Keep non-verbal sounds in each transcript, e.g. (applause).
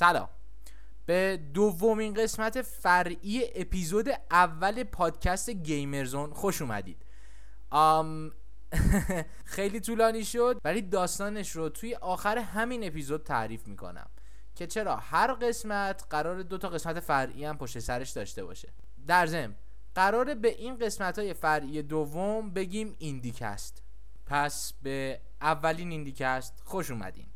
سلام. به دومین قسمت فرعی اپیزود اول پادکست GamerZone خوش اومدید. آم (laughs) خیلی طولانی شد ولی داستانش رو توی آخر همین اپیزود تعریف می‌کنم. که چرا هر قسمت قرار دو تا قسمت فرعی هم پشت سرش داشته باشه. در ضمن قراره به این قسمت های فرعی دوم بگیم IndieCast. پس به اولین IndieCast خوش اومدین.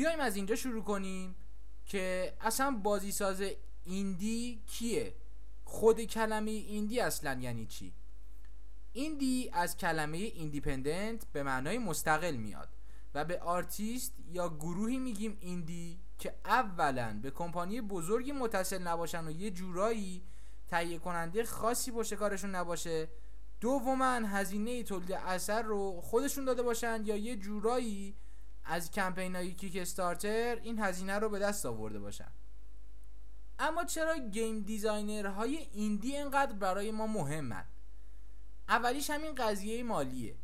بیایم از اینجا شروع کنیم که اصلا بازی ساز indie کیه؟ خود کلمه indie اصلا یعنی چی؟ indie از کلمه independent به معنای مستقل میاد و به آرتیست یا گروهی میگیم indie که اولا به کمپانی بزرگی متصل نباشن و یه جورایی تهیه کننده خاصی پشت کارشون نباشه دوما هزینه تولید اثر رو خودشون داده باشن یا یه جورایی از کمپین های Kickstarter این هزینه رو به دست آورده باشن. اما چرا game designer های indie اینقدر برای ما مهمن؟ اولیش همین قضیه مالیه.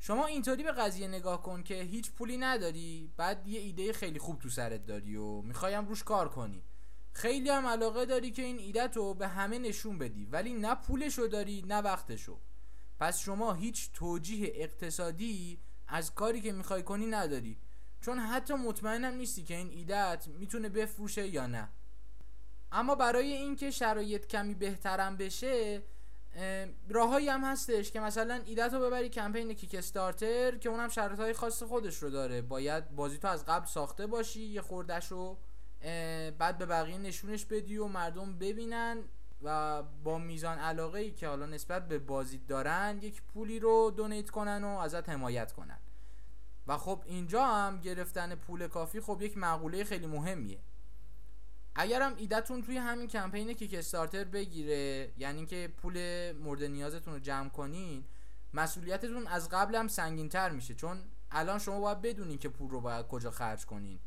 شما اینطوری به قضیه نگاه کن که هیچ پولی نداری بعد یه ایده خیلی خوب تو سرت داری و می‌خوایم روش کار کنی. خیلی هم علاقه داری که این ایده رو به همه نشون بدی ولی نه پولشو داری نه وقتشو. پس شما هیچ توجیه اقتصادی از کاری که می‌خوای کنی نداری. چون حتی مطمئنم نیستی که این ایدت می‌تونه بفروشه یا نه. اما برای اینکه شرایط کمی بهترم بشه راههایی هم هستش که مثلا ایدت رو ببری کمپین کیک استارتر که اونم شرایط های خاص خودش رو داره. باید بازی تو از قبل ساخته باشی یه خوردش رو بعد به بقیه نشونش بدی و مردم ببینن و با میزان علاقه ای که حالا نسبت به بازی دارن یک پولی رو دونیت کنن و ازت حمایت کنن. و خب اینجا هم گرفتن پول کافی خب یک مقوله خیلی مهمیه. اگرم ایدهتون توی همین کمپین کیک استارتر بگیره یعنی که پول مورد نیازتون رو جمع کنین مسئولیتتون از قبل هم سنگین تر میشه. چون الان شما باید بدونین که پول رو باید کجا خرج کنین.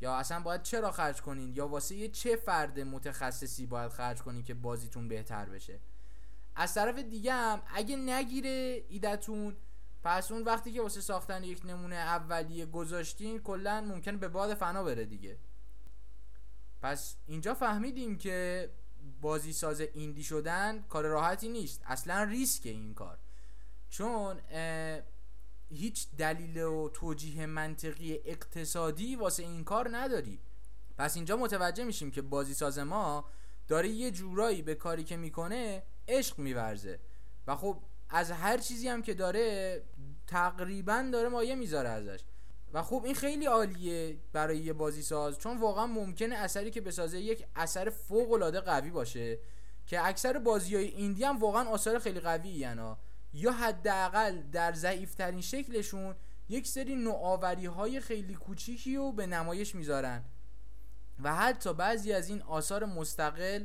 یا اصلا باید چرا خرج کنین؟ یا واسه یه چه فرد متخصصی باید خرج کنین که بازیتون بهتر بشه؟ از طرف دیگه هم اگه نگیره ایدتون پس اون وقتی که واسه ساختن یک نمونه اولیه گذاشتین کلا ممکن به باد فنا بره دیگه. پس اینجا فهمیدیم که بازی ساز ایندی شدن کار راحتی نیست. اصلا ریسک این کار. چون هیچ دلیل و توجیه منطقی اقتصادی واسه این کار نداری. پس اینجا متوجه میشیم که بازی ساز ما داره یه جورایی به کاری که می‌کنه عشق میورزه. و خب از هر چیزی هم که داره تقریبا داره مایه می‌ذاره ازش. و خب این خیلی عالیه برای یه بازی ساز چون واقعا ممکنه اثری که بسازه یک اثر فوق العاده قوی باشه که اکثر بازی های ایندی هم واقعا آثار خیلی قوی یعنی یا حداقل در ضعیفترین شکلشون یک سری نوآوری های خیلی کوچیکی رو به نمایش می‌ذارن. و حتی بعضی از این آثار مستقل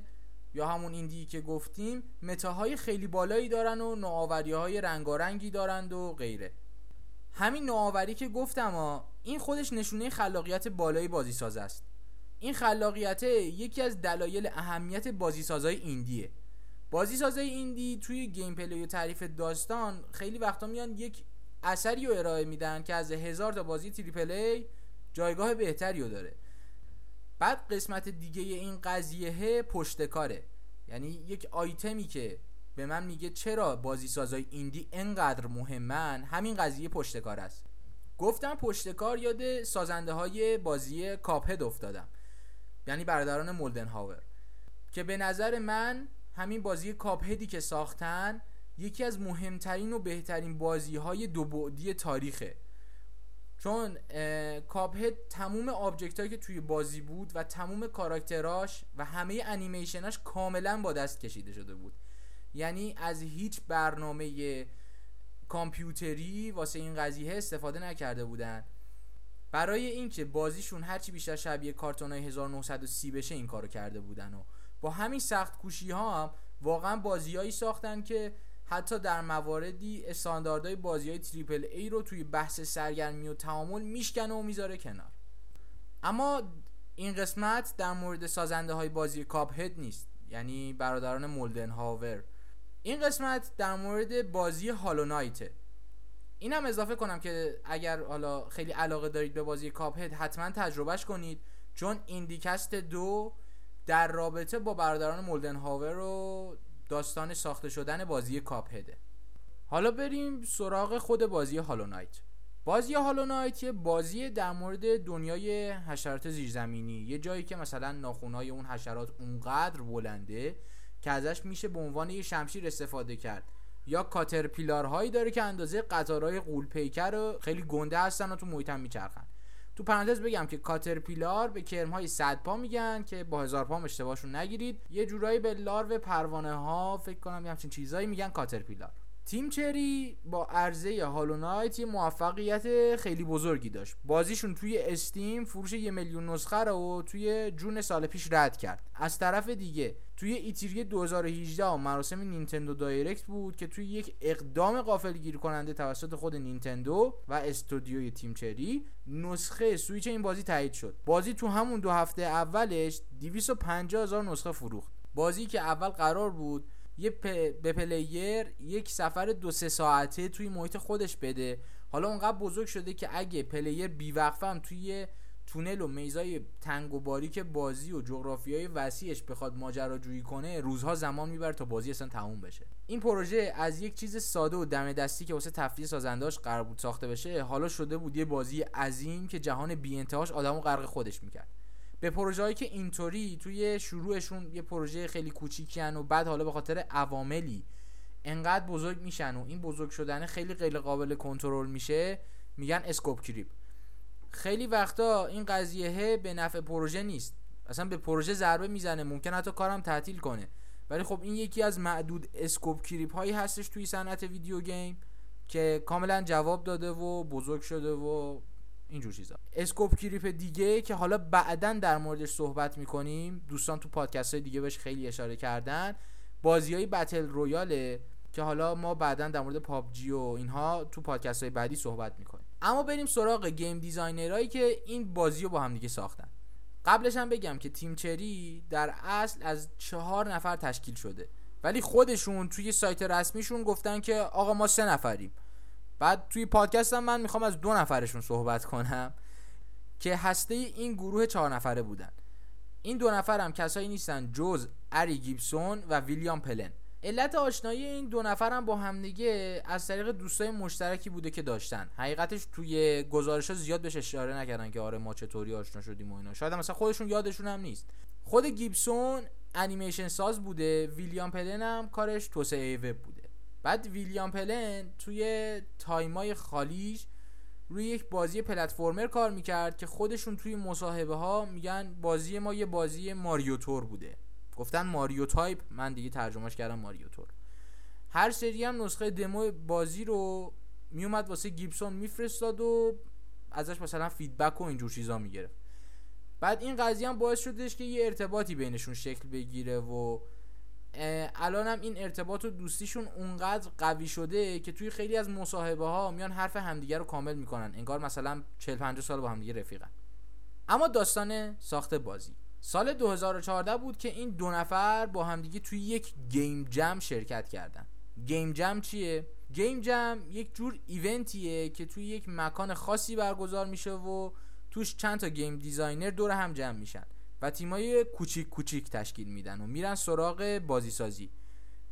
یا همون ایندی که گفتیم متاهای خیلی بالایی دارن و نوآوری های رنگارنگی دارند و غیره. همین نوآوری که گفتم ها این خودش نشونه خلاقیت بالای بازی ساز است. این خلاقیت یکی از دلایل اهمیت بازی سازای ایندیه. بازی سازای indie توی gameplay و تعریف داستان خیلی وقتا میان یک اثری رو ارائه میدن که از هزار تا بازی triple A جایگاه بهتری داره. بعد قسمت دیگه این قضیه پشتکاره. یعنی یک آیتمی که به من میگه چرا بازی سازای indie انقدر مهمن همین قضیه پشتکار است. گفتم پشتکار یاد سازنده های بازی Cuphead افتادم. یعنی برادران مولدن هاور که به نظر من همین بازی Cuphead ی که ساختن یکی از مهمترین و بهترین بازی های دو بعدی تاریخه. چون Cuphead تموم object که توی بازی بود و تموم کاراکتراش و همه انیمیشن‌هاش کاملا با دست کشیده شده بود. یعنی از هیچ برنامه کامپیوتری واسه این قضیه استفاده نکرده بودن. برای اینکه بازیشون هرچی بیشتر شبیه کارتونای 1930 بشه این کارو کرده بودن و با همین سخت کوشی ها هم واقعا بازیهایی ساختن که حتی در مواردی استانداردهای بازی های تریپل ای رو توی بحث سرگرمی و تعامل میشکنه و می‌ذاره کنار. اما این قسمت در مورد سازنده های بازی کاپ هد نیست یعنی برادران مولدن هاور این قسمت در مورد بازی هالو نایته. اینم اضافه کنم که اگر حالا خیلی علاقه دارید به بازی Cuphead حتما تجربهش کنید چون IndieCast دو در رابطه با برادران مولدن هاور و داستان ساخته شدن بازی Cuphead ه حالا بریم سراغ خود بازی Hollow Knight. بازی Hollow Knight یه بازی در مورد دنیای حشرات زیرزمینی یه جایی که مثلا ناخونهای اون حشرات اونقدر بلنده که ازش میشه به عنوان یه شمشیر استفاده کرد. یا کاترپیلار هایی داره که اندازه قطارهای قول پیکر خیلی گنده هستن و تو محیط میچرخن. تو پرانتز بگم که کاترپیلار به کرم های صد پا میگن که با هزار پا اشتباهشون نگیرید. یه جورایی به لارو پروانه ها فکر کنم همچین چیزایی میگن کاترپیلار. تیم چری با عرضه هالو نایت یه موفقیت خیلی بزرگی داشت. بازیشون توی استیم فروش یه میلیون نسخه رو توی جون سال پیش رد کرد. از طرف دیگه توی E3 2018 و مراسم Nintendo Direct بود که توی یک اقدام غافلگیر کننده توسط خود نینتندو و استودیوی Team Cherry نسخه سویچ این بازی تایید شد. بازی تو همون دو هفته اولش 250 هزار نسخه فروخت. بازی که اول قرار بود یه به player یک سفر دو سه ساعته توی محیط خودش بده. حالا اونقدر بزرگ شده که اگه player بیوقفه هم توی تونل و میزای تنگ و باریک بازی و جغرافیای وسیعش بخواد ماجراجویی کنه روزها زمان می‌بره تا بازی اصلا تموم بشه. این پروژه از یک چیز ساده و دم دستی که واسه تفریح سازنداش قرار بود ساخته بشه حالا شده بود یه بازی عظیم که جهان بی انتهاش آدمو غرق خودش می‌کرد. به پروژه‌ای که اینطوری توی شروعشون یه پروژه خیلی کوچیکیان و بعد حالا به خاطر عواملی انقدر بزرگ میشن و این بزرگ شدن خیلی غیر قابل کنترل میشه میگن scope creep. خیلی وقتا این قضیه به نفع پروژه نیست. اصلا به پروژه ضربه می‌زنه ممکن حتی کارم تعطیل کنه. ولی خب این یکی از معدود scope creep هایی هستش توی صنعت video game که کاملا جواب داده و بزرگ شده و اینجور چیزا. scope creep دیگه که حالا بعدا در موردش صحبت می‌کنیم دوستان تو پادکست های دیگه بهش خیلی اشاره کردن بازی های battle royale ه که حالا ما بعدا در مورد PUBG و اینها تو پادکست های بعدی صحبت می‌کنیم. اما بریم سراغ game designer هایی که این بازی رو با هم دیگه ساختن. قبلش هم بگم که Team Cherry در اصل از چهار نفر تشکیل شده. ولی خودشون توی سایت رسمیشون گفتن که آقا ما سه نفریم. بعد توی پادکستم من می‌خوام از دو نفرشون صحبت کنم که هسته این گروه چهار نفره بودن. این دو نفر هم کسایی نیستن جز اری گیبسون و ویلیام پلن. علت آشنایی این دو نفر هم با همدیگه از طریق دوستای مشترکی بوده که داشتن. حقیقتش توی گزارش ها زیاد بهش اشاره نکردن که آره ما چطوری آشنا شدیم و اینا. شاید مثلا خودشون یادشون هم نیست. خود گیبسون انیمیشن ساز بوده ویلیام پلن هم کارش توسعه وب بوده. بعد ویلیام پلن توی time های خالیش روی یک بازی platformer کار می‌کرد که خودشون توی مصاحبه ها میگن بازی ما یه بازی ماریو طور بوده. گفتن ماریو تایپ من دیگه ترجمهش کردم ماریو طور. هر سری هم نسخه دمو بازی رو میومد واسه گیبسون میفرستاد و ازش مثلا feedback و اینجور چیزا می‌گرفت. بعد این قضیه هم باعث شدش که یه ارتباطی بینشون شکل بگیره و الان هم این ارتباط و دوستیشون اونقدر قوی شده که توی خیلی از مصاحبه ها میان حرف همدیگه رو کامل می‌کنن. انگار مثلا 40 50 سال با همدیگه رفیقن. اما داستان ساخت بازی. سال 2014 بود که این دو نفر با همدیگه توی یک game jam شرکت کردن. game jam چیه؟ game jam یک جور event یه که توی یک مکان خاصی برگزار میشه و توش چند تا game designer دور هم جمع میشن و تیمای کوچیک کوچیک تشکیل میدن و میرن سراغ بازی سازی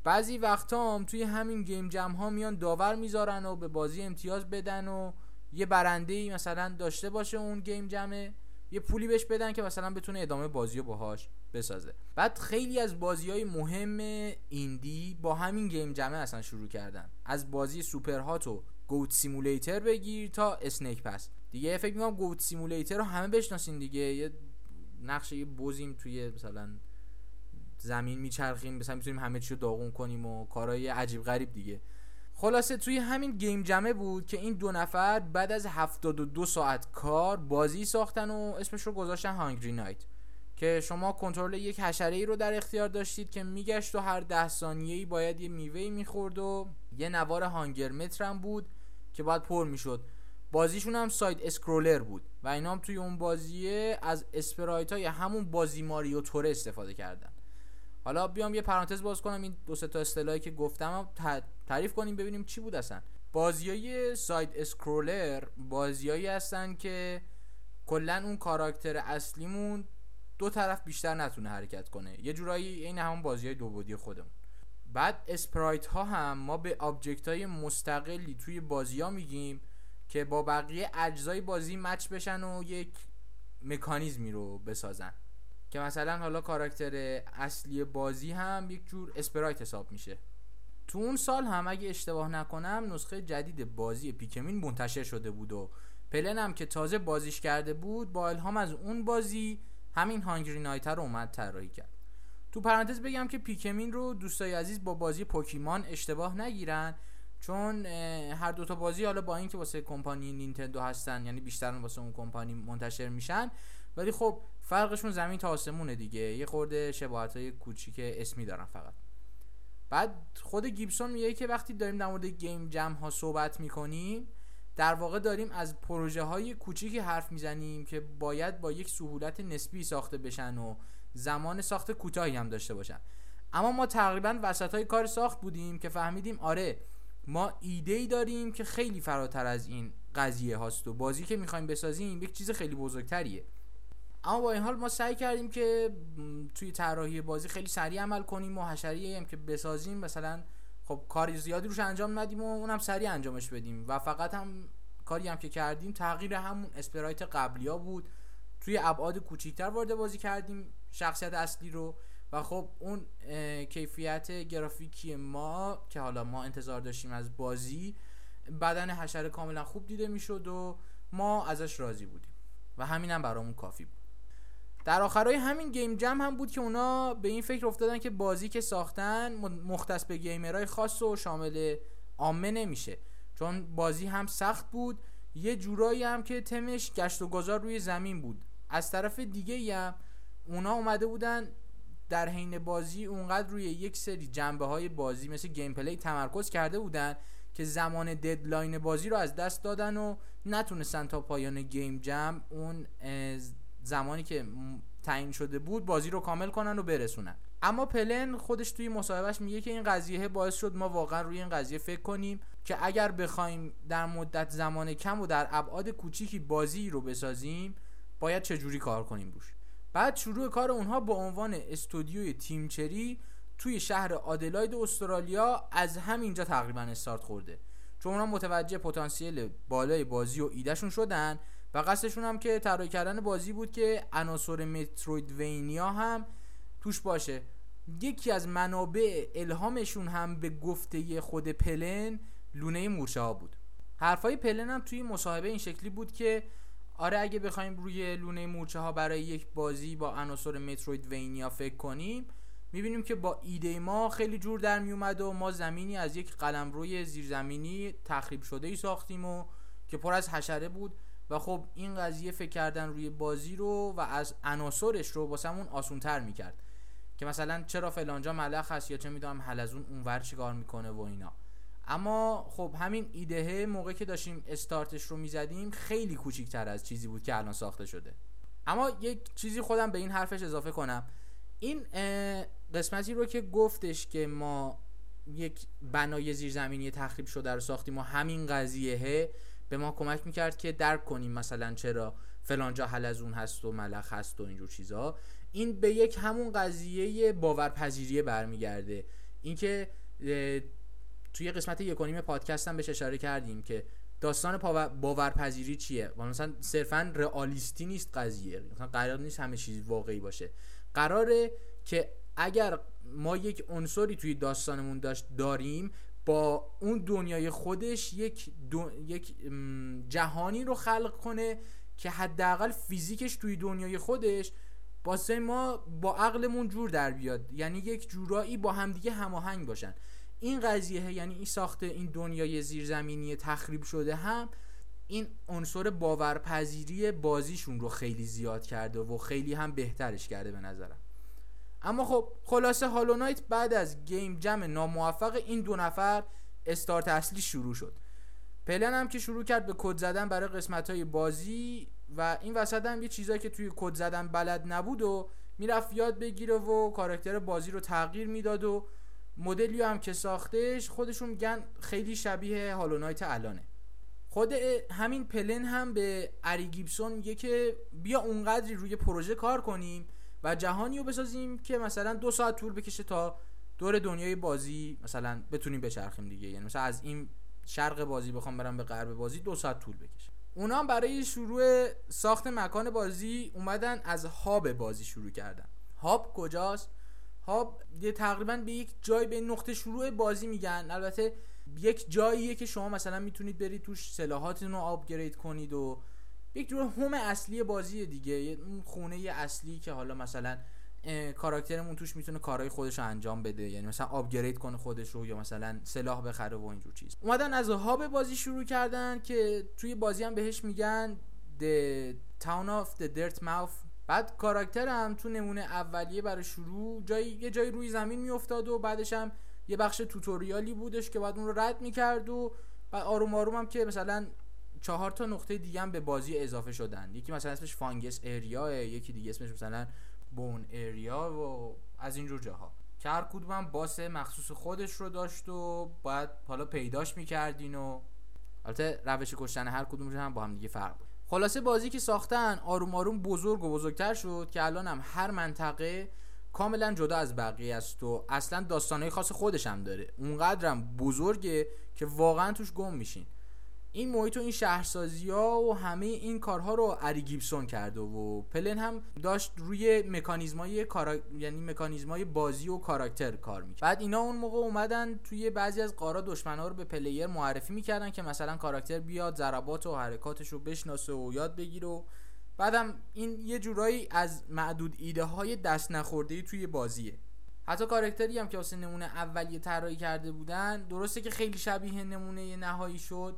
بعضی وقتا هم توی همین game jam ها میان داور می‌ذارن و به بازی امتیاز بدن و یه برنده ای مثلا داشته باشه اون game jam ه. یه پولی بهش بدن که مثلا بتونه ادامه بازی رو باهاش بسازه. بعد خیلی از بازی های مهم indie با همین game jam اصلا شروع کردن. از بازی Superhot و Goat Simulator بگیر تا Snake Pass دیگه فکر می‌کنم Goat Simulator رو همه بشناسین دیگه. یه نقش یه بزیم توی مثلا زمین میچرخیم مثلا می‌تونیم همه چی رو داغون کنیم و کارهای عجیب غریب دیگه. خلاصه توی همین game jam ه بود که این دو نفر بعد از 72 ساعت کار بازی ساختن و اسمش رو گذاشتن Hungry Knight که شما کنترل یک حشره ای رو در اختیار داشتید که میگشت و هر ده ثانیه ای باید یه میوه می‌خورد و یه نوار hunger meter هم بود که باید پر می‌شد. بازیشون هم side scroller بود و اینا هم توی اون بازیه از sprite های همون بازی ماریو طوره استفاده کردن. حالا بیام یه پرانتز باز کنم این دو تا اصطلاحی که گفتم تعریف کنیم ببینیم چی بود اصلا. های side scroller بازیایی هستن که کلا اون کاراکتر اصلیمون دو طرف بیشتر نتونه حرکت کنه. یه جورایی این همون بازی های دو بعدی خودمون. بعد sprite ها هم ما به object های مستقلی توی بازی ها میگیم که با بقیه اجزای بازی match بشن و یک مکانیزمی رو بسازن. که مثلا حالا کاراکتر اصلی بازی هم یک جور اسپرایت حساب میشه. تو اون سال هم اگه اشتباه نکنم نسخه جدید بازی پیکمین منتشر شده بود و پلن هم که تازه بازیش کرده بود با الهام از اون بازی همین هانگری نایتر رو اومد طراحی کرد. تو پرانتز بگم که پیکمین رو دوستای عزیز با بازی پوکیمان اشتباه نگیرن چون هر دوتا بازی حالا با اینکه واسه کمپانی نینتندو هستن یعنی بیشتر واسه اون کمپانی منتشر میشن ولی خب فرقشون زمین تا آسمونه دیگه. یه خورده شباهت های کوچیک اسمی دارن فقط. بعد خود گیبسون میگه که وقتی داریم در مورد گیم جم ها صحبت می‌کنیم در واقع داریم از پروژه های کوچیکی حرف می‌زنیم که باید با یک سهولت نسبی ساخته بشن و زمان ساخت کوتاهی هم داشته باشن. اما ما تقریبا وسط های کار ساخت بودیم که فهمیدیم آره ما ایده ای داریم که خیلی فراتر از این قضیه هاست و بازی که می‌خوایم بسازیم یک چیز خیلی بزرگتریه. اما با این حال ما سعی کردیم که توی طراحی بازی خیلی سریع عمل کنیم و حشریه هم که بسازیم. مثلا خب کاری زیادی روش انجام ندیم و اونم سریع انجامش بدیم. و فقط هم کاری هم که کردیم تغییر همون اسپرایت قبلی ها بود. توی ابعاد کوچیکتر وارد بازی کردیم شخصیت اصلی رو. و خب اون کیفیت گرافیکی ما که حالا ما انتظار داشتیم از بازی بدن حشره کاملا خوب دیده می‌شد و ما ازش راضی بودیم. و همین هم برامون کافی بود. در آخرای همین game jam هم بود که اونا به این فکر افتادن که بازی که ساختن مختص به gamer های خاص و شامل عامه نمیشه. چون بازی هم سخت بود یه جورایی هم که تمش گشت و گذار روی زمین بود. از طرف دیگه هم اونا اومده بودن در حین بازی اونقدر روی یک سری جنبه های بازی مثل gameplay تمرکز کرده بودن که زمان deadline بازی رو از دست دادن و نتونستن تا پایان game jam اون زمانی که تعیین شده بود بازی رو کامل کنن و برسونن. اما پلن خودش توی مصاحبهش میگه که این قضیه باعث شد ما واقعا روی این قضیه فکر کنیم که اگر بخوایم در مدت زمان کم و در ابعاد کوچیکی بازی رو بسازیم باید چجوری کار کنیم روش؟ بعد شروع کار اونها با عنوان استودیوی Team Cherry توی شهر آدلاید استرالیا از همینجا تقریبا استارت خورده. چون اونا متوجه پتانسیل بالای بازی و ایدهشون شدن و قصدشون هم که طراحی کردن بازی بود که عناصر مترویدوینیا هم توش باشه. یکی از منابع الهامشون هم به گفته خود پلن لونه مورچه ها بود. حرفای پلن هم توی مصاحبه این شکلی بود که آره اگه بخوایم روی لونه مورچه ها برای یک بازی با عناصر مترویدوینیا فکر کنیم می‌بینیم که با ایده ما خیلی جور در میومد و ما زمینی از یک قلمروی زیرزمینی تخریب شده ای ساختیم و که پر از حشره بود. و خب این قضیه فکر کردن روی بازی رو و از عناصرش رو واسمون آسونتر می‌کرد. که مثلا چرا فلانجا ملخ هست یا چه می‌دونم حلزون اونور چیکار می‌کنه و اینا. اما خب همین ایده موقع که داشتیم استارتش رو می‌زدیم خیلی کوچیکتر از چیزی بود که الان ساخته شده. اما یک چیزی خودم به این حرفش اضافه کنم. این قسمتی رو که گفتش که ما یک بنای زیرزمینی تخریب شده رو ساختیم و همین قضیه به ما کمک می‌کرد که درک کنیم مثلا چرا فلانجا حلزون هست و ملخ هست و اینجور چیزها این به یک همون قضیه باورپذیریه برمیگرده. اینکه توی قسمت یکونیم پادکست هم بهش اشاره کردیم که داستان باورپذیری چیه؟ مثلا صرفا رئالیستی نیست قضیه. مثلا قرار نیست همه چیز واقعی باشه. قراره که اگر ما یک عنصری توی داستانمون داشت داریم با اون دنیای خودش یک, یک جهانی رو خلق کنه که حداقل فیزیکش توی دنیای خودش واسه ما با عقلمون جور در بیاد. یعنی یک جورایی با همدیگه هماهنگ باشن. این قضیه یعنی این ساخت این دنیای زیرزمینی تخریب شده هم این عنصر باورپذیری بازیشون رو خیلی زیاد کرده و خیلی هم بهترش کرده به نظرم. اما خب خلاصه هالو نایت بعد از گیم جم ناموفق این دو نفر استارت اصلی شروع شد. پلن هم که شروع کرد به کد زدن برای قسمت های بازی و این وسط هم یه چیزایی که توی کد زدن بلد نبود و می‌رفت یاد بگیره و کاراکتر بازی رو تغییر می‌داد و مدلی هم که ساختش خودشون میگن خیلی شبیه هالو نایت الانه. خود همین پلن هم به اری گیبسون میگه که بیا اونقدری روی پروژه کار کنیم و جهانی رو بسازیم که مثلا دو ساعت طول بکشه تا دور دنیای بازی مثلا بتونیم بچرخیم دیگه. یعنی مثلا از این شرق بازی بخوام برم به غرب بازی دو ساعت طول بکشه. اونا هم برای شروع ساخت مکان بازی اومدن از هاب بازی شروع کردن. هاب کجاست؟ هاب یه تقریبا به یک جای به نقطه شروع بازی میگن. البته یک جاییه که شما مثلا می‌تونید برید توش سلاحاتتون رو آپگرید کنید و یک جور هوم اصلی بازی دیگه اون خونه اصلی که حالا مثلا کاراکترمون توش می‌تونه کارهای خودش رو انجام بده یعنی مثلا آپگرید کنه خودش رو یا مثلا سلاح بخره و اینجور چیز. اومدن از هاب بازی شروع کردن که توی بازی هم بهش میگن The Town of the Dirt Mouth. بعد کاراکتر هم تو نمونه اولیه برای شروع جایی یه جایی روی زمین میافتاد و بعدش هم یه بخش توتوریالی بودش که بعد اون رو رد می‌کرد و بعد آروم آروم هم که مثلا چهار تا نقطه دیگه هم به بازی اضافه شدن. یکی مثلا اسمش فانگس اریا یکی دیگه اسمش مثلا بون اریا و از اینجور جاها. که هر کدوم هم باس مخصوص خودش رو داشت و باید حالا پیداش می‌کردین و البته روش کشتن هر کدومش هم با هم دیگه فرق بود. خلاصه بازی که ساختن آروم آروم بزرگ و بزرگتر شد که الان هم هر منطقه کاملا جدا از بقیه است و اصلا داستانهای خاص خودش هم داره. اونقدرم بزرگه که واقعا توش گم میشین. این محیط و این شهرسازی ها و همه این کارها رو اری گیبسون کرده و پلن هم داشت روی مکانیزمای کارا... یعنی مکانیزمای بازی و کاراکتر کار می‌کرد. بعد اینا اون موقع اومدن توی بعضی از غارا ها رو به player معرفی می‌کردن که مثلا کاراکتر بیاد ضربات و حرکاتش رو بشناسه و یاد بگیره و بعدم این یه جورایی از معدود ایده های دست نخورده توی بازیه. حتی کاراکتری هم که واسه نمونه اولیه طراحی کرده بودن درسته که خیلی شبیه نمونه نهایی شد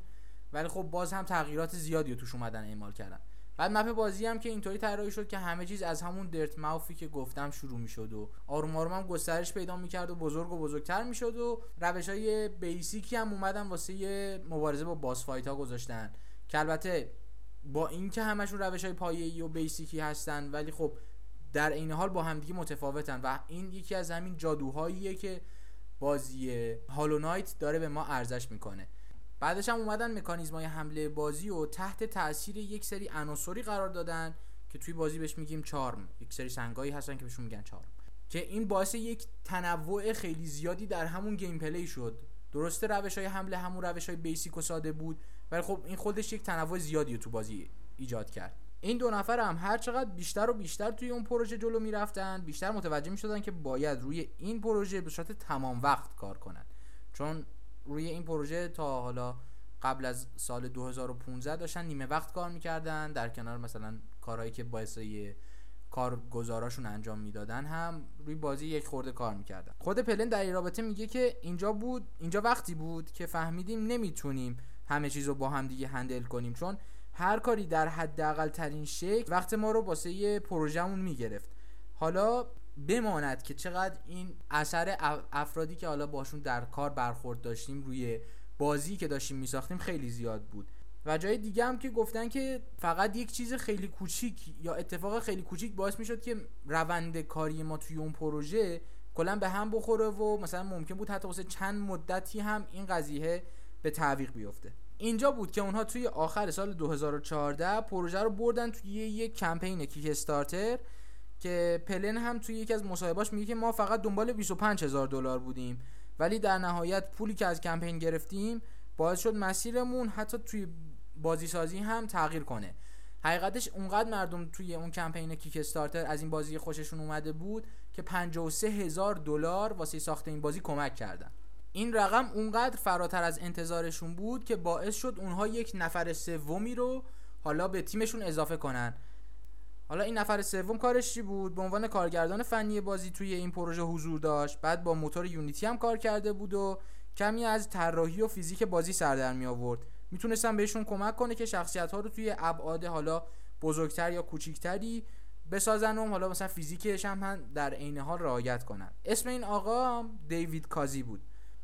ولی خب باز هم تغییرات زیادی رو توش اومدن اعمال کردن. بعد مپ بازی هم که اینطوری طراحی شد که همه چیز از همون درت ماوفی که گفتم شروع می‌شد و آروم آروم هم گسترش پیدا می‌کرد و بزرگ و بزرگتر می‌شد و روش های بیسیکی هم اومدن واسه مبارزه با باس فایت ها گذاشتن. که البته با اینکه همشون روش های پایه‌ای و بیسیکی هستن ولی خب در این حال با همدیگه متفاوتن و این یکی از همین جادوهاییه که بازی هالو نایت داره به ما ارزش می‌کنه. بعدش هم اومدن مکانیزم های حمله بازی و تحت تاثیر یک سری عناصری قرار دادن که توی بازی بهش میگیم چارم. یک سری سنگایی هستن که بهشون میگن چارم. که این باعث یک تنوع خیلی زیادی در همون گیم پلی شد. درسته روش های حمله همون روش های بیسیک و ساده بود ولی خب این خودش یک تنوع زیادی رو تو بازی ایجاد کرد. این دو نفر هم هر چقدر بیشتر و بیشتر توی اون پروژه جلو می‌رفتن بیشتر متوجه می‌شدن که باید روی این پروژه به صورت تمام وقت کار کنن. چون روی این پروژه تا حالا قبل از سال 2015 داشتن نیمه وقت کار می‌کردن در کنار مثلا کارهایی که باعث کارگزاراشون انجام می‌دادن هم روی بازی یک خورده کار می‌کردن. خود پلن در این رابطه میگه که اینجا بود اینجا وقتی بود که فهمیدیم نمی‌تونیم همه چیز رو با هم دیگه هندل کنیم چون هر کاری در حداقل ترین شکل وقت ما رو واسه پروژهمون می‌گرفت. حالا بماند که چقدر این اثر افرادی که حالا باشون در کار برخورد داشتیم روی بازی که داشتیم میساختیم خیلی زیاد بود. و جای دیگه هم که گفتن که فقط یک چیز خیلی کوچیک یا اتفاق خیلی کوچیک باعث می‌شد که روند کاری ما توی اون پروژه کلا به هم بخوره و مثلا ممکن بود حتی واسه چند مدتی هم این قضیه به تعویق بیفته. اینجا بود که اونها توی آخر سال 2014 پروژه رو بردن توی یک کمپین کیک استارتر که پلن هم توی یکی از مصاحبهاش میگه که ما فقط دنبال 25 هزار دلار بودیم ولی در نهایت پولی که از کمپین گرفتیم باعث شد مسیرمون حتی توی بازی سازی هم تغییر کنه. حقیقتش اونقدر مردم توی اون کمپین کیک استارتر از این بازی خوششون اومده بود که 53 هزار دلار واسه ساخت این بازی کمک کردن. این رقم اونقدر فراتر از انتظارشون بود که باعث شد اونها یک نفر سومی رو حالا به تیمشون اضافه کنن. حالا این نفر سوم کارش چی بود؟ به عنوان کارگردان فنی بازی توی این پروژه حضور داشت. بعد با موتور یونیتی هم کار کرده بود و کمی از طراحی و فیزیک بازی سر در می آورد. می‌تونستن بهشون کمک کنه که شخصیت ها رو توی ابعاد حالا بزرگتر یا کوچیکتری بسازن و حالا مثلا فیزیکش هم در عین حال رعایت کنن. اسم این آقا دیوید کازی بود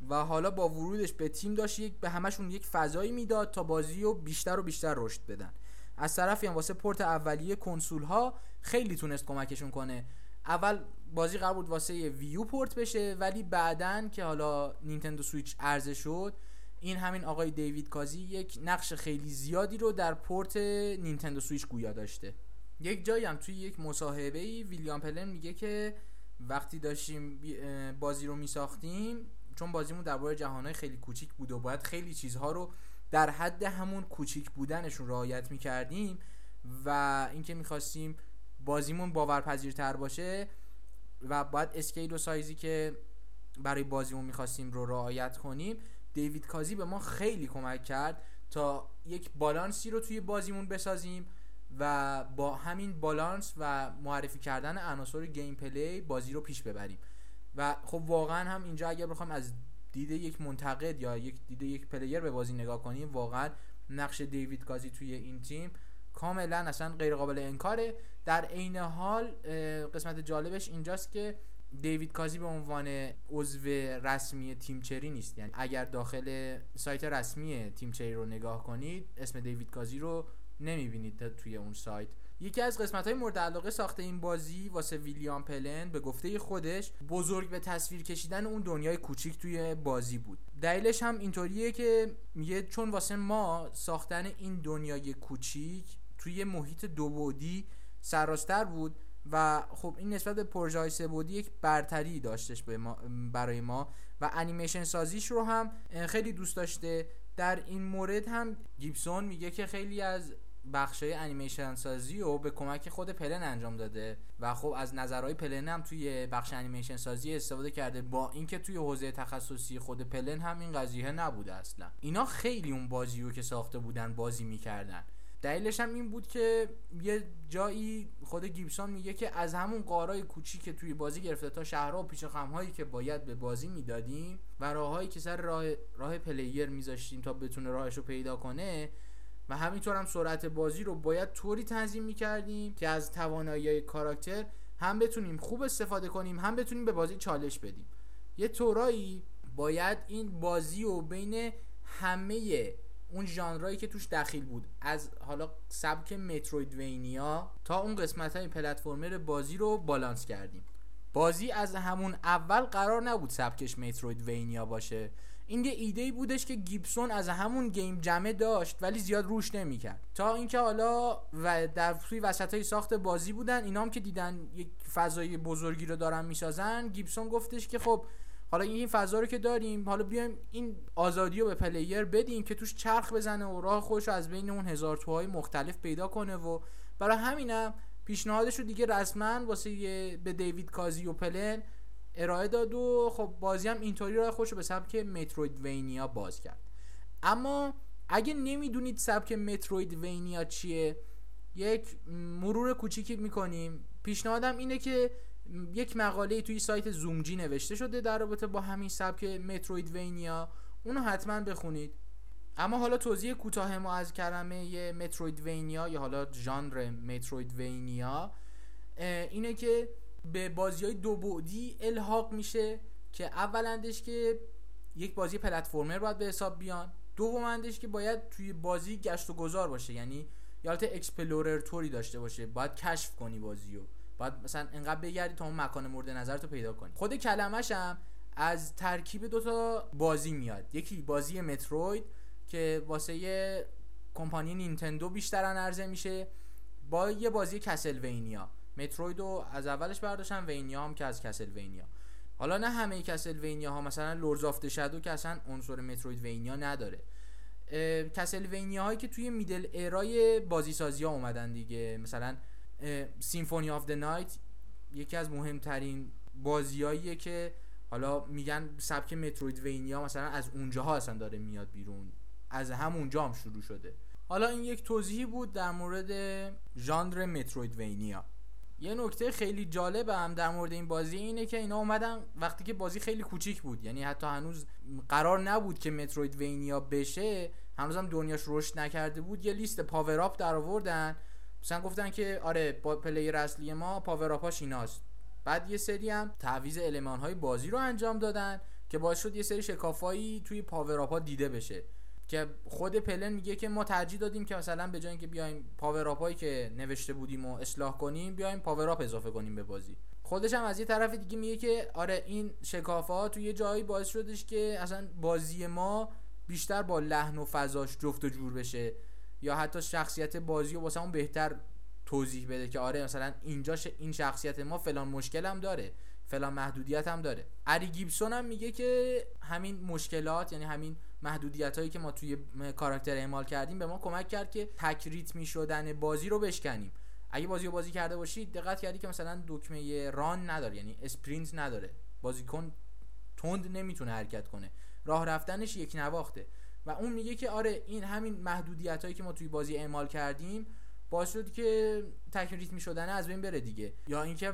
و حالا با ورودش به تیم داشت یک به همشون یک فضایی می‌داد تا بازی رو بیشتر و بیشتر رشد بدن. از طرفی هم واسه پورت اولیه کنسول ها خیلی تونست کمکشون کنه. اول بازی قرار بود واسه Wii U port بشه ولی بعدن که حالا Nintendo Switch عرضه شد این همین آقای دیوید کازی یک نقش خیلی زیادی رو در port Nintendo Switch گویا داشته. یک جایی هم توی یک مصاحبه ای ویلیام پلن میگه که وقتی داشتیم بازی رو میساختیم چون بازیمون درباره جهانهای خیلی کوچیک بود و باید خیلی چیزها رو در حد همون کوچیک بودنشون رعایت می‌کردیم و اینکه می‌خواستیم بازیمون باورپذیرتر باشه و باید اسکیل و سایزی که برای بازیمون می‌خواستیم رو رعایت کنیم دیوید کازی به ما خیلی کمک کرد تا یک بالانسی رو توی بازیمون بسازیم و با همین بالانس و معرفی کردن عناصر gameplay بازی رو پیش ببریم. و خب واقعا هم اینجا اگر بخوام از دید یک منتقد یا یک دید یک player به بازی نگاه کنیم واقعا نقش دیوید کازی توی این تیم کاملا اصلا غیر قابل انکاره. در عین حال قسمت جالبش اینجاست که دیوید کازی به عنوان عضو رسمی تیم چری نیست. یعنی اگر داخل سایت رسمی تیم چری رو نگاه کنید اسم دیوید کازی رو نمی‌بینید توی اون سایت. یکی از قسمت های مورد علاقه ساخته این بازی واسه ویلیام پلن به گفته خودش بزرگ به تصویر کشیدن اون دنیای کوچیک توی بازی بود. دلیلش هم اینطوریه که میگه چون واسه ما ساختن این دنیای کوچیک توی محیط دو بودی سراستر بود و خب این نسبت به پروژه های سبودی یک برتری داشتش برای ما و انیمیشن سازیش رو هم خیلی دوست داشته. در این مورد هم گیبسون میگه که خیلی از بخشای انیمیشن سازی رو به کمک خود پلن انجام داده و خب از نظرهای پلن هم توی بخش انیمیشن سازی استفاده کرده با اینکه توی حوزه تخصصی خود پلن هم این قضیه نبوده اصلا. اینا خیلی اون بازی رو که ساخته بودن بازی می‌کردن. دلیلش هم این بود که یه جایی خود گیبسون میگه که از همون قارای کوچیک که توی بازی گرفته تا شهرها و پیش خمهایی که باید به بازی می‌دادیم و راههایی که سر راه راه پلیر میذاشتیم تا بتونه راهش رو پیدا کنه و همینطور هم سرعت بازی رو باید طوری تنظیم می‌کردیم که از توانایی کاراکتر هم بتونیم خوب استفاده کنیم هم بتونیم به بازی چالش بدیم. یه طورایی باید این بازی رو بین همه اون ژانرایی که توش دخیل بود از حالا سبک مترویدوینیا تا اون قسمت های پلتفرمر بازی رو بالانس کردیم. بازی از همون اول قرار نبود سبکش Metroidvania باشه. این یه ایده بودش که گیبسون از همون game jam داشت ولی زیاد روش نمی‌کرد. تا اینکه حالا و در توی وسط های ساخت بازی بودن اینا هم که دیدن یک فضای بزرگی رو دارن می‌سازن گیبسون گفتش که خب حالا این فضا رو که داریم حالا بیایم این آزادی رو به player بدیم که توش چرخ بزنه و راه خودش رو از بین اون هزار توهای مختلف پیدا کنه و برای همینم پیشنهادش رو دیگه رسما واسه به دیوید کازی و پلن ارائه داد و خب بازی هم اینطوری راه خودش رو به سبک مترویدوینیا باز کرد. اما اگه نمی‌دونید سبک مترویدوینیا چیه یک مرور کوچیکی می‌کنیم. پیشنهادم اینه که یک مقاله توی سایت زومجی نوشته شده در رابطه با همین سبک مترویدوینیا. اونو حتما بخونید. اما حالا توضیح کوتاه ما از کلمه Metroidvania یا حالا ژانر Metroidvania اینه که به بازی های دو بعدی اطلاق میشه که اولندش که یک بازی platformer باید به حساب بیان دومندش که باید توی بازی گشت و گذار باشه. یعنی حالت exploratory داشته باشه. باید کشف کنی بازیو. باید مثلا انقدر بگردی تا اون مکان مورد نظرتو پیدا کنی. خود کلمش هم از ترکیب دوتا بازی میاد. یکی بازی متروید که واسه یه کمپانی نینتندو بیشتر عرضه میشه با یه بازی کسلوینیا. متروید رو از اولش برداشتن vania هم که از کسلوینیا. حالا نه همه کسلوینیا ها مثلا Lords of Shadow که اصلا عنصر Metroidvania نداره. کسلوینیا هایی که توی middle era ی بازی سازی ها اومدن دیگه مثلا Symphony of the Night یکی از مهمترین بازیاییه که حالا میگن سبک متروید وینیا مثلا از اونجاها اصلا داره میاد بیرون. از همونجا هم شروع شده. حالا این یک توضیحی بود در مورد ژانر متروید وینیا یه نکته خیلی جالب هم در مورد این بازی اینه که اینا اومدن وقتی که بازی خیلی کوچیک بود. یعنی حتی هنوز قرار نبود که متروید وینیا بشه هنوزم دنیاش رشد نکرده بود. یه لیست پاور اپ در آوردن. مثلا گفتن که آره با player اصلی ما power up اش ایناست. بعد یه سری هم تعویض المان های بازی رو انجام دادن که باعث شد یه سری شکافایی توی power ها دیده بشه. که خود پلن میگه که ما ترجیح دادیم که مثلا به جای اینکه بیایم power هایی که نوشته بودیم و اصلاح کنیم بیایم power up اضافه کنیم به بازی. خودش هم از یه طرف دیگه میگه که آره این شکافه ها توی یه جایی باعث شدش که اصلا بازی ما بیشتر با لحن و فضاش جفت و جور بشه یا حتی شخصیت بازی رو واسه بهتر توضیح بده که آره مثلا اینجا این شخصیت ما فلان مشکل هم داره. فلان محدودیت هم داره. اری گیبسون هم میگه که همین مشکلات یعنی همین محدودیت هایی که ما توی کاراکتر اعمال کردیم به ما کمک کرد که تک ریتمی شدن بازی رو بشکنیم. اگه بازی رو بازی کرده باشید دقت کردی که مثلا دکمه ران نداره یعنی اسپرینت نداره. بازیکن تند نمی‌تونه حرکت کنه. راه رفتنش یک نواخته. و اون میگه که آره این همین محدودیت هایی که ما توی بازی اعمال کردیم باعث شد که تک ریتمی شدن از بین بره دیگه. یا اینکه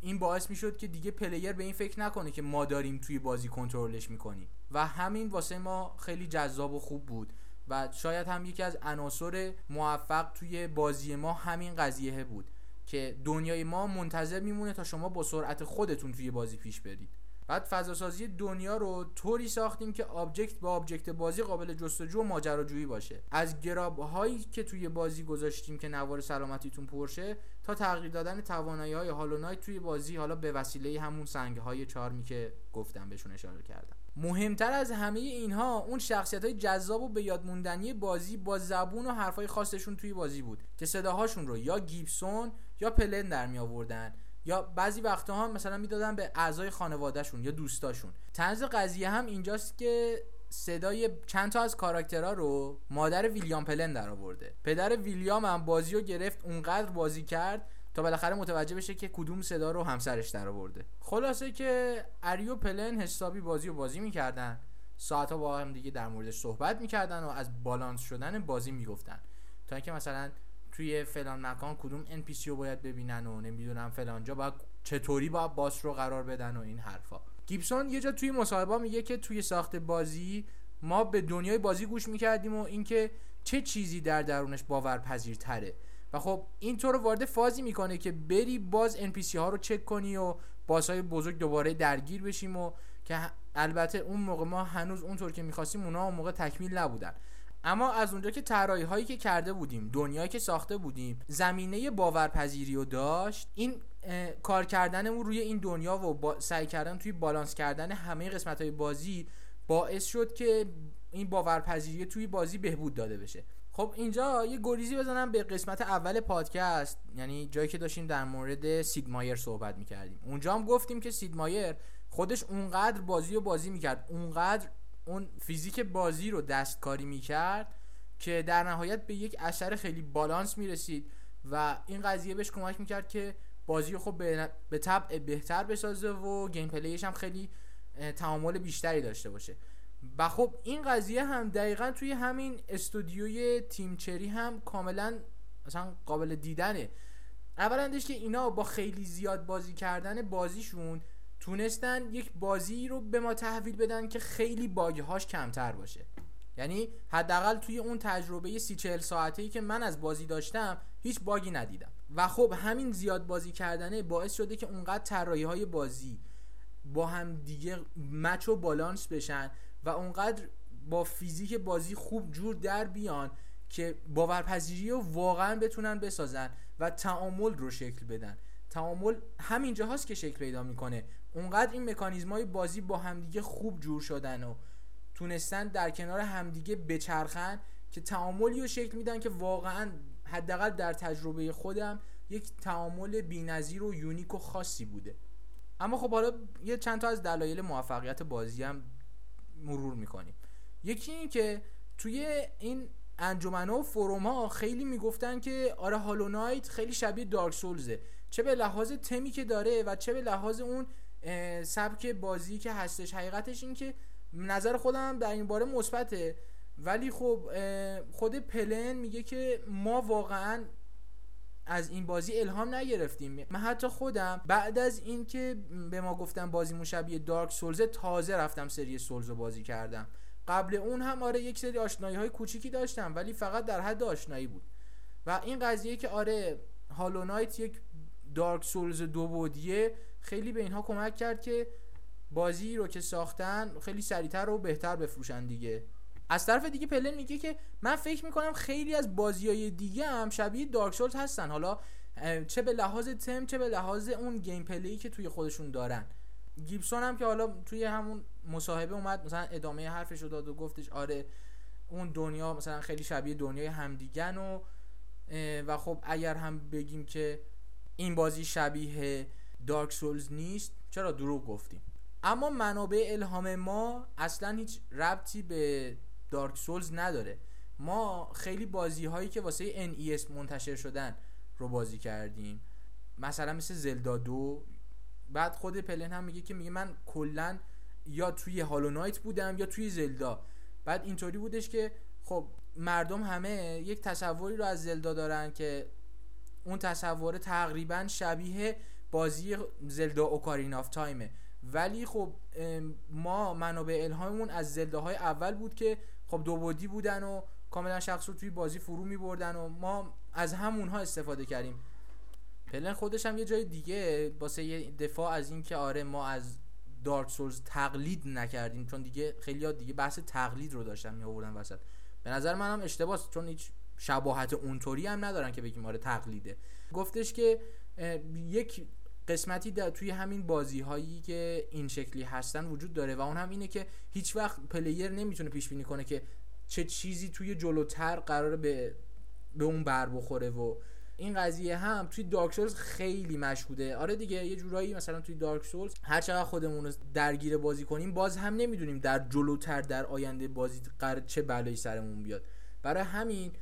این باعث می‌شد که دیگه پلیر به این فکر نکنه که ما داریم توی بازی کنترلش می‌کنیم. و همین واسه ما خیلی جذاب و خوب بود. و شاید هم یکی از عناصر موفق توی بازی ما همین قضیه بود که دنیای ما منتظر میمونه تا شما با سرعت خودتون توی بازی پیش برید. بعد فضاسازی دنیا رو طوری ساختیم که object به object بازی قابل جستجو و ماجراجویی باشه. از grub هایی که توی بازی گذاشتیم که نوار سلامتیتون پر شه تا تغییر دادن توانایی های هالو توی بازی حالا به وسیله همون سنگ های charm ی که گفتم بهشون اشاره کردم. مهمتر از همه اینها اون شخصیت های جذاب و به یادموندنی بازی با زبون و حرفای خاصشون توی بازی بود که صداهاشون رو یا گیبسون یا پلن در می آوردن یا بعضی وقتا هم مثلا می‌دادن به اعضای خانوادهشون یا دوستاشون. تنز قضیه هم اینجاست که صدای چند تا از کاراکترها رو مادر ویلیام پلن در آورده. پدر ویلیام هم بازی رو گرفت اونقدر بازی کرد تا بالاخره متوجه بشه که کدوم صدا رو همسرش در آورده. خلاصه که اریو پلن حسابی بازی رو بازی می‌کردن. ساعتها با هم دیگه در موردش صحبت می‌کردن و از بالانس شدن بازی می‌گفتن. تا اینکه مثلا توی فلان مکان کدوم NPC رو باید ببینن و نمی‌دونم فلان جا باید چطوری باید باس رو قرار بدن و این حرفا. گیبسون یه جا توی مصاحبه میگه که توی ساخت بازی ما به دنیای بازی گوش می‌کردیم و اینکه چه چیزی در درونش باورپذیرتره. و خب این رو وارد فازی می‌کنه که بری باز NPC ها رو چک کنی و باس های بزرگ دوباره درگیر بشیم و که البته اون موقع ما هنوز اونطور که می‌خواستیم اونا اون موقع تکمیل نبودن. اما از اونجا که طراحی هایی که کرده بودیم دنیایی که ساخته بودیم زمینه باورپذیری رو داشت این کار کردنمون روی این دنیا و با سعی کردن توی بالانس کردن همه قسمت های بازی باعث شد که این باورپذیری توی بازی بهبود داده بشه. خب اینجا یه گریزی بزنم به قسمت اول پادکست یعنی جایی که داشتیم در مورد سید مایر صحبت می‌کردیم. اونجا هم گفتیم که سید مایر خودش اونقدر بازی رو بازی می‌کرد اونقدر اون فیزیک بازی رو دستکاری می‌کرد که در نهایت به یک اثر خیلی بالانس می‌رسید و این قضیه بهش کمک می‌کرد که بازی رو خب به طبع بهتر بسازه و گیم پلیش هم خیلی تعامل بیشتری داشته باشه. و خب این قضیه هم دقیقا توی همین استودیوی تیم چری هم کاملا مثلا قابل دیدنه. اولندش که اینا با خیلی زیاد بازی کردن بازیشون تونستن یک بازی رو به ما تحویل بدن که خیلی باگهاش کمتر باشه. یعنی حداقل توی اون تجربه سی چهل ساعته ای که من از بازی داشتم هیچ باگی ندیدم. و خب همین زیاد بازی کردنه باعث شده که اونقدر طراحی های بازی با هم دیگه مچ و بالانس بشن و اونقدر با فیزیک بازی خوب جور در بیان که باورپذیری رو واقعا بتونن بسازن و تعامل رو شکل بدن. تعامل همینجا هاست که شکل پیدا می‌کنه. اونقدر این مکانیزم های بازی با همدیگه خوب جور شدن و تونستن در کنار همدیگه بچرخن که تعاملی رو شکل میدن که واقعا حداقل در تجربه خودم یک تعامل بینظیر و یونیک و خاصی بوده. اما خب حالا یه چند تا از دلایل موفقیت بازی هم مرور می‌کنیم. یکی این که توی این انجمنا و فروم ها خیلی می‌گفتن که آره هالو نایت خیلی شبیه دارک سولزه چه به لحاظ تمی که داره و چه به لحاظ اون سبک بازی که هستش. حقیقتش این که نظر خودم در این باره مثبته. ولی خب خود پلن میگه که ما واقعا از این بازی الهام نگرفتیم. من حتی خودم بعد از اینکه به ما گفتم بازی مشابه دارک سولز تازه رفتم سری سولز رو بازی کردم. قبل اون هم آره یک سری آشنایی های کوچیکی داشتم ولی فقط در حد آشنایی بود. و این قضیه که آره هالو نایت یک Dark Souls دو بعدیه خیلی به اینها کمک کرد که بازی رو که ساختن خیلی سریعتر و بهتر بفروشن دیگه. از طرف دیگه پلن میگه که من فکر می‌کنم خیلی از بازی های دیگه هم شبیه Dark Souls هستن. حالا چه به لحاظ تم چه به لحاظ اون gameplay که توی خودشون دارن. گیبسون هم که حالا توی همون مصاحبه اومد مثلا ادامه حرفش رو داد و گفتش آره اون دنیا مثلا خیلی شبیه دنیای همدیگن و و خب اگر هم بگیم که این بازی شبیه دارک سولز نیست چرا دروغ گفتیم؟ اما منابع الهام ما اصلا هیچ ربطی به دارک سولز نداره. ما خیلی بازی هایی که واسه NES منتشر شدن رو بازی کردیم. مثلا مثل زلدا دو. بعد خود پلن هم میگه که میگه من کلا یا توی هالو نایت بودم یا توی زلدا. بعد اینطوری بودش که خب مردم همه یک تصوری رو از زلدا دارن که اون تصور تقریبا شبیه بازی زلدا اوکارین آف تایمه. ولی خب ما منابع الهاممون از زلده های اول بود که خب دو بودی بودن و کاملا شخص رو توی بازی فرو می بردن و ما از همونها استفاده کردیم. پلن خودش هم یه جای دیگه واسه یه دفاع از این که آره ما از دارک سولز تقلید نکردیم چون دیگه خیلی دیگه بحث تقلید رو داشتن می آوردن وسط. به نظر منم اشتباه چون هیچ شباهت اونطوری هم ندارن که بگیم آره تقلیده. گفتش که یک قسمتی در توی همین بازی هایی که این شکلی هستن وجود داره و اون هم اینه که هیچ وقت پلیر نمی‌تونه پیش بینی کنه که چه چیزی توی جلوتر قراره به به اون بر بخوره و این قضیه هم توی دارک سولز خیلی مشهوده. آره دیگه یه جورایی مثلا توی دارک سولز هر چقدر خودمون رو درگیر بازی کنیم باز هم نمی‌دونیم در جلوتر در آینده بازی قرار چه بلایی سرمون بیاد. برای همین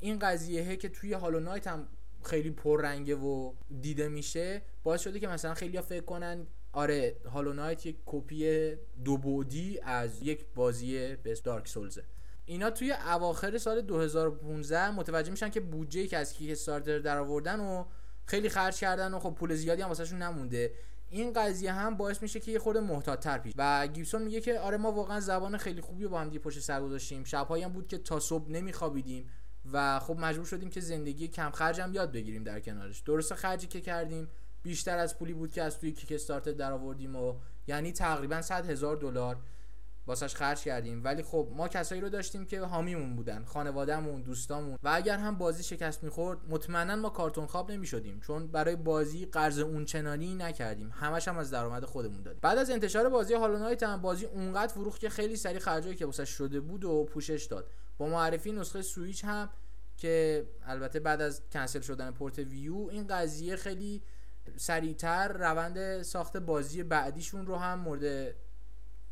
این قضیه که توی هالو نایت هم خیلی پررنگه و دیده میشه باعث شده که مثلا خیلی فکر کنن آره هالو نایت یک کپی دو بودی از یک بازی به دارک سولزه اینا توی اواخر سال 2015 متوجه میشن که بودجه که از کیک استارتر در آوردن و خیلی خرج کردن و خب پول زیادی هم واسهشون نمونده. این قضیه هم باعث میشه که یه خورده محتاط تر پیش. و گیبسون میگه که آره ما واقعا زبان خیلی خوبی با هم دی پشت سر گذاشتیم. شبهایی هم بود که تا صبح نمیخوابیدیم. و خب مجبور شدیم که زندگی کم خرج هم یاد بگیریم در کنارش. درسته خرجی که کردیم بیشتر از پولی بود که از توی کیک استارتر در آوردیم و یعنی تقریبا 100 هزار دلار واسش خرج کردیم. ولی خب ما کسایی رو داشتیم که حامیمون بودن خانوادهمون دوستامون. و اگر هم بازی شکست می‌خورد مطمئنا ما کارتون خواب نمی‌شدیم. چون برای بازی قرض اونچنانی نکردیم. همش هم از درآمد خودمون دادیم. بعد از انتشار بازی هالو نایت هم بازی اونقدر فروخت که خیلی سری خرجایی که واسش شده بود و پوشش داد. با معرفی نسخه سویچ هم که البته بعد از کنسل شدن پورت ویو این قضیه خیلی سریعتر روند ساخت بازی بعدیشون رو هم مورد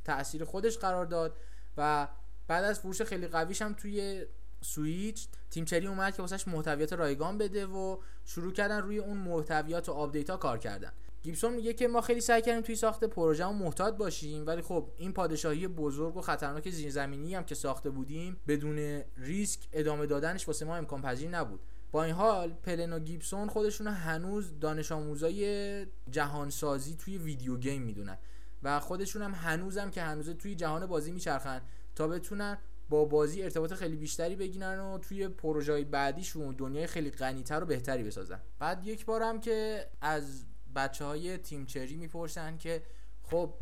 تاثیر خودش قرار داد و بعد از فروش خیلی قویش هم توی سویچ تیم چری اومد که واسش محتویات رایگان بده و شروع کردن روی اون محتویات و آپدیت ها کار کردن. گیبسون میگه که ما خیلی سعی کردیم توی ساخت پروژه محتاط باشیم ولی خب این پادشاهی بزرگ و خطرناک زیرزمینی هم که ساخته بودیم بدون ریسک ادامه دادنش واسه ما امکان پذیر نبود. با این حال پلن و گیبسون خودشون هنوز دانش آموزای جهانسازی توی ویدیو گیم می‌دونن و خودشون هم هنوزم که هنوز توی جهان بازی میچرخن تا بتونن با بازی ارتباط خیلی بیشتری بگیرن و توی پروژه بعدیشون دنیای خیلی غنیتر و بهتری بسازن. بعد یک بارم که از بچه های تیم چری می‌پرسن که خب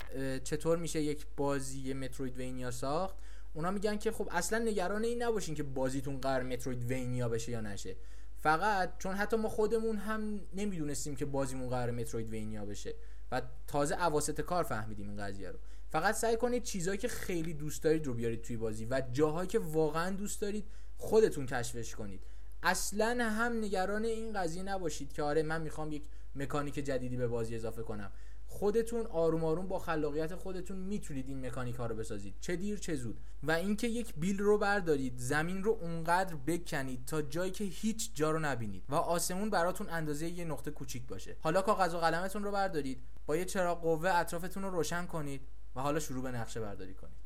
چطور میشه یک بازی متروید وینیا ساخت؟ اونا میگن که خب اصلا نگران این نباشین که بازیتون قرار متروید وینیا بشه یا نشه. فقط چون حتی ما خودمون هم نمی‌دونستیم که بازیمون قرار متروید وینیا بشه و تازه اواسط کار فهمیدیم این قضیه رو. فقط سعی کنید چیزهایی که خیلی دوست دارید رو بیارید توی بازی و جاهایی که واقعا دوست دارید خودتون کشفش کنید. اصلا هم نگران این قضیه نباشید که آره من می‌خوام یک مکانیک جدیدی به بازی اضافه کنم. خودتون آروم آروم با خلاقیت خودتون می‌تونید این مکانیک ها رو بسازید. چه دیر چه زود. و اینکه یک بیل رو بردارید زمین رو اونقدر بکنید تا جایی که هیچ جا رو نبینید و آسمون براتون اندازه یه نقطه کوچیک باشه. حالا کاغذ و قلمتون رو بردارید با یه چراغ قوه اطرافتون رو روشن کنید و حالا شروع به نقشه برداری کنید.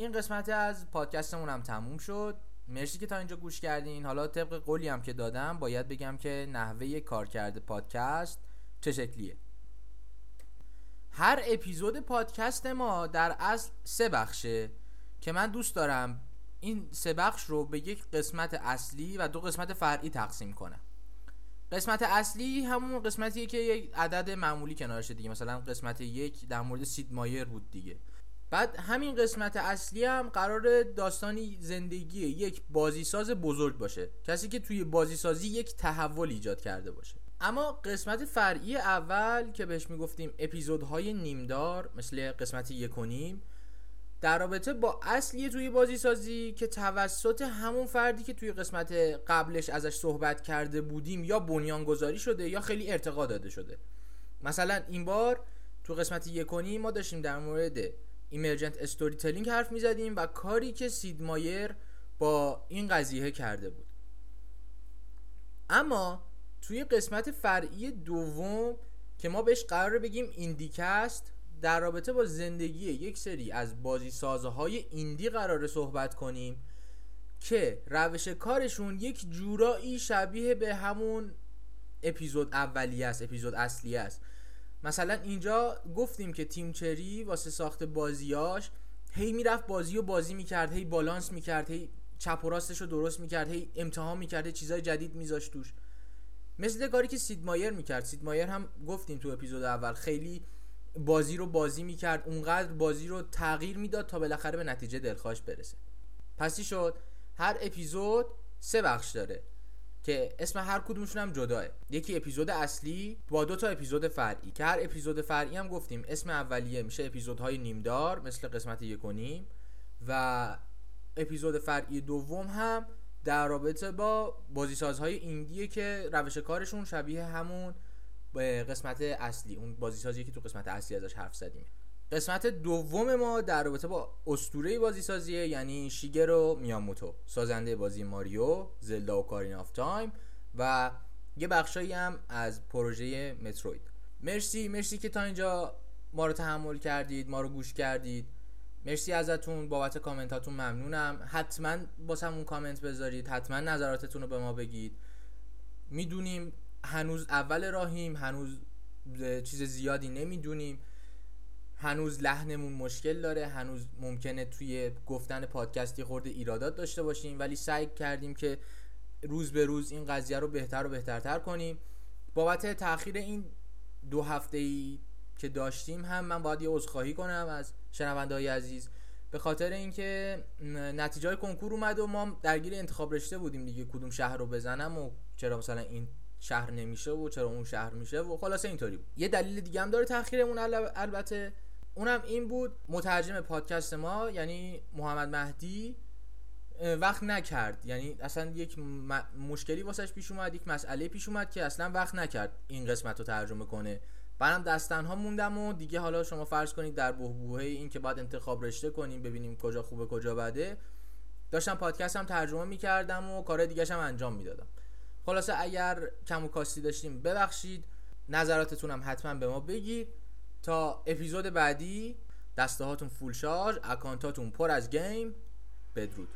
این قسمت از پادکستمون هم تموم شد. مرسی که تا اینجا گوش کردین. حالا طبق قولی هم که دادم باید بگم که نحوه کارکرد پادکست چه شکلیه. هر اپیزود پادکست ما در اصل سه بخشه که من دوست دارم این سه بخش رو به یک قسمت اصلی و دو قسمت فرعی تقسیم کنم. قسمت اصلی همون قسمتیه که یک عدد معمولی کنارشه دیگه. مثلا قسمت یک در مورد سید مایر بود دیگه. بعد همین قسمت اصلی هم قرار داستانی زندگی یک بازیساز بزرگ باشه. کسی که توی بازیسازی یک تحول ایجاد کرده باشه. اما قسمت فرعی اول که بهش می‌گفتیم اپیزودهای نیمدار مثل قسمت یک و نیم در رابطه با اصلی توی بازی سازی که توسط همون فردی که توی قسمت قبلش ازش صحبت کرده بودیم یا بنیانگذاری شده یا خیلی ارتقا داده شده. مثلا این بار تو قسمت یک و نیم ما داشتیم در مورد emergent storytelling حرف می‌زدیم و کاری که سید مایر با این قضیه کرده بود. اما توی قسمت فرعی دوم که ما بهش قرار بگیم IndieCast در رابطه با زندگی یک سری از بازی های indie قرار صحبت کنیم که روش کارشون یک جورایی شبیه به همون اپیزود اولی است اپیزود اصلی است. مثلا اینجا گفتیم که تیم چری واسه ساخت بازیاش هی می‌رفت بازی و بازی می‌کرد هی بالانس می‌کرد هی چپ و راستش رو درست می‌کرد هی امتحان می‌کرد چیزای جدید میذاشت توش. مثل کاری که سید مایر می‌کرد. سید مایر هم گفتیم تو اپیزود اول خیلی بازی رو بازی می‌کرد اونقدر بازی رو تغییر می‌داد تا بالاخره به نتیجه دلخواش برسه. پسی شد؟ هر اپیزود سه بخش داره. که اسم هر کدومشون هم جداه. یکی اپیزود اصلی با دو تا اپیزود فرعی که هر اپیزود فرعی هم گفتیم اسم اولیه میشه اپیزودهای نیمدار مثل قسمت یک و و اپیزود فرعی دوم هم در رابطه با بازیسازهای indie ه که روش کارشون شبیه همون قسمت اصلی. اون بازیسازی که تو قسمت اصلی ازش حرف زدیم. قسمت دوم ما در رابطه با اسطوره بازی سازیه یعنی شیگرو میاموتو سازنده بازی ماریو زلدا و Ocarina of Time و یه بخشایی هم از پروژه متروید. مرسی مرسی که تا اینجا ما رو تحمل کردید ما رو گوش کردید. مرسی ازتون بابت کامنتاتون ممنونم. حتما همون کامنت بذارید حتما نظراتتون رو به ما بگید. می‌دونیم هنوز اول راهیم هنوز چیز زیادی نمی‌دونیم. هنوز لحنمون مشکل داره هنوز ممکنه توی گفتن پادکستی خورده ایرادات داشته باشیم ولی سعی کردیم که روز به روز این قضیه رو بهتر و بهترتر کنیم. بابت تاخیر این دو هفته ای که داشتیم هم من باید یه عذرخواهی کنم از شنونده های عزیز. به خاطر اینکه نتیجه کنکور اومد و ما درگیر انتخاب رشته بودیم دیگه کدوم شهر رو بزنم و چرا مثلا این شهر نمیشه و چرا اون شهر میشه و خلاصه اینطوری بود. یه دلیل دیگه هم داره تاخیرمون البته اونم این بود مترجم پادکست ما یعنی محمد مهدی وقت نکرد. یعنی اصلا یک مشکلی واسش پیش اومد یک مسئله پیش اومد که اصلا وقت نکرد این قسمت رو ترجمه کنه. برام دستنها موندم و دیگه حالا شما فرض کنید در بهبوهه این که بعد انتخاب رشته کنیم ببینیم کجا خوبه کجا بده. داشتم پادکست هم ترجمه می‌کردم و کار دیگه هم انجام می‌دادم. خلاصه اگر کم و کاستی داشتیم ببخشید. نظراتتون هم حتما به ما بگید. تا اپیزود بعدی. دسته هاتون فول شارژ اکانتاتون پر از گیم. بدرود.